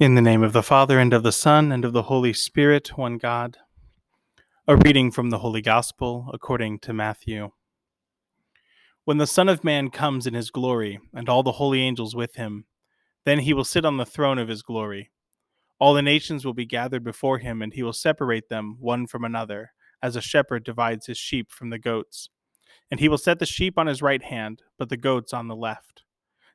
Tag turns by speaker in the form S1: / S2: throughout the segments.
S1: In the name of the Father, and of the Son, and of the Holy Spirit, one God. A reading from the Holy Gospel according to Matthew. When the Son of Man comes in his glory, and all the holy angels with him, then he will sit on the throne of his glory. All the nations will be gathered before him, and he will separate them one from another, as a shepherd divides his sheep from the goats. And he will set the sheep on his right hand, but the goats on the left.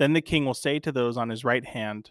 S1: Then the king will say to those on his right hand,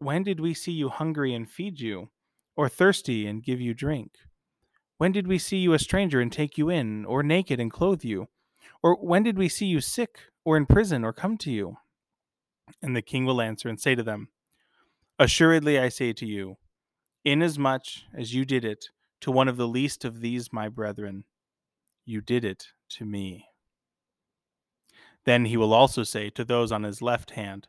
S1: when did we see you hungry and feed you, or thirsty and give you drink? When did we see you a stranger and take you in, or naked and clothe you? Or when did we see you sick, or in prison, or come to you? And the king will answer and say to them, Assuredly I say to you, inasmuch as you did it to one of the least of these my brethren, you did it to me. Then he will also say to those on his left hand,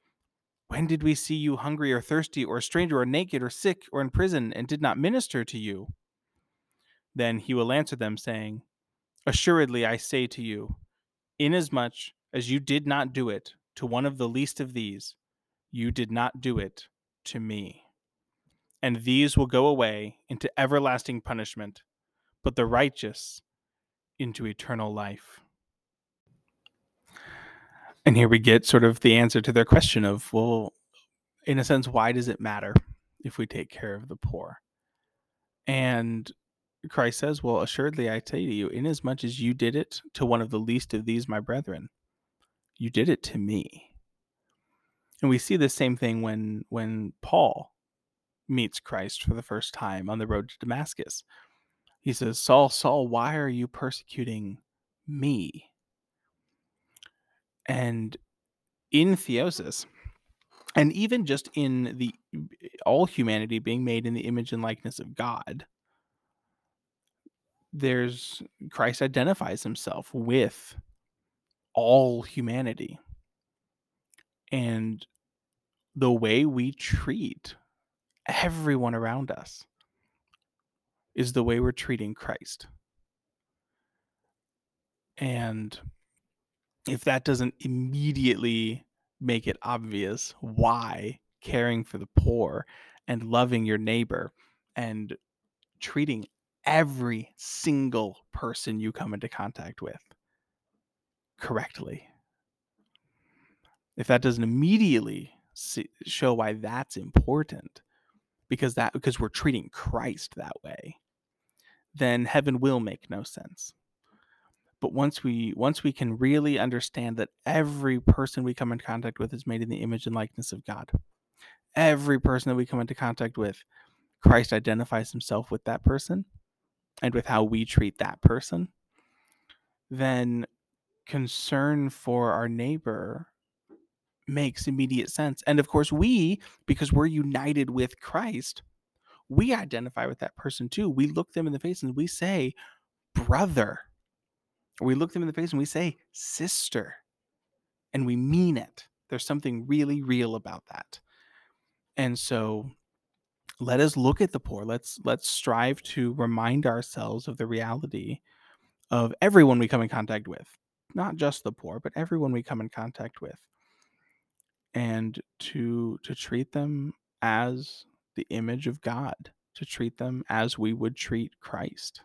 S1: when did we see you hungry or thirsty, or a stranger, or naked, or sick, or in prison, and did not minister to you? Then he will answer them, saying, Assuredly I say to you, inasmuch as you did not do it to one of the least of these, you did not do it to me. And these will go away into everlasting punishment, but the righteous into eternal life. And here we get sort of the answer to their question of, well, in a sense, why does it matter if we take care of the poor? And Christ says, Well, assuredly I tell you, inasmuch as you did it to one of the least of these, my brethren, you did it to me. And we see the same thing when when Paul meets Christ for the first time on the road to Damascus. He says, Saul, Saul, why are you persecuting me? And in theosis and even just in the all humanity being made in the image and likeness of god there's christ identifies himself with all humanity. And the way we treat everyone around us is the way we're treating christ. And if that doesn't immediately make it obvious why caring for the poor and loving your neighbor and treating every single person you come into contact with correctly. If that doesn't immediately see, show why that's important because that because we're treating Christ that way then heaven will make no sense but once we once we can really understand that every person we come in contact with is made in the image and likeness of god. Every person that we come into contact with christ identifies himself with that person and with how we treat that person then concern for our neighbor makes immediate sense. And of course we because we're united with christ we identify with that person too. We look them in the face and we say brother we look them in the face and we say, sister. And we mean it. There's something really real about that. And so let us look at the poor. Let's let's strive to remind ourselves of the reality of everyone we come in contact with. Not just the poor, but everyone we come in contact with. And to to treat them as the image of God, to treat them as we would treat Christ.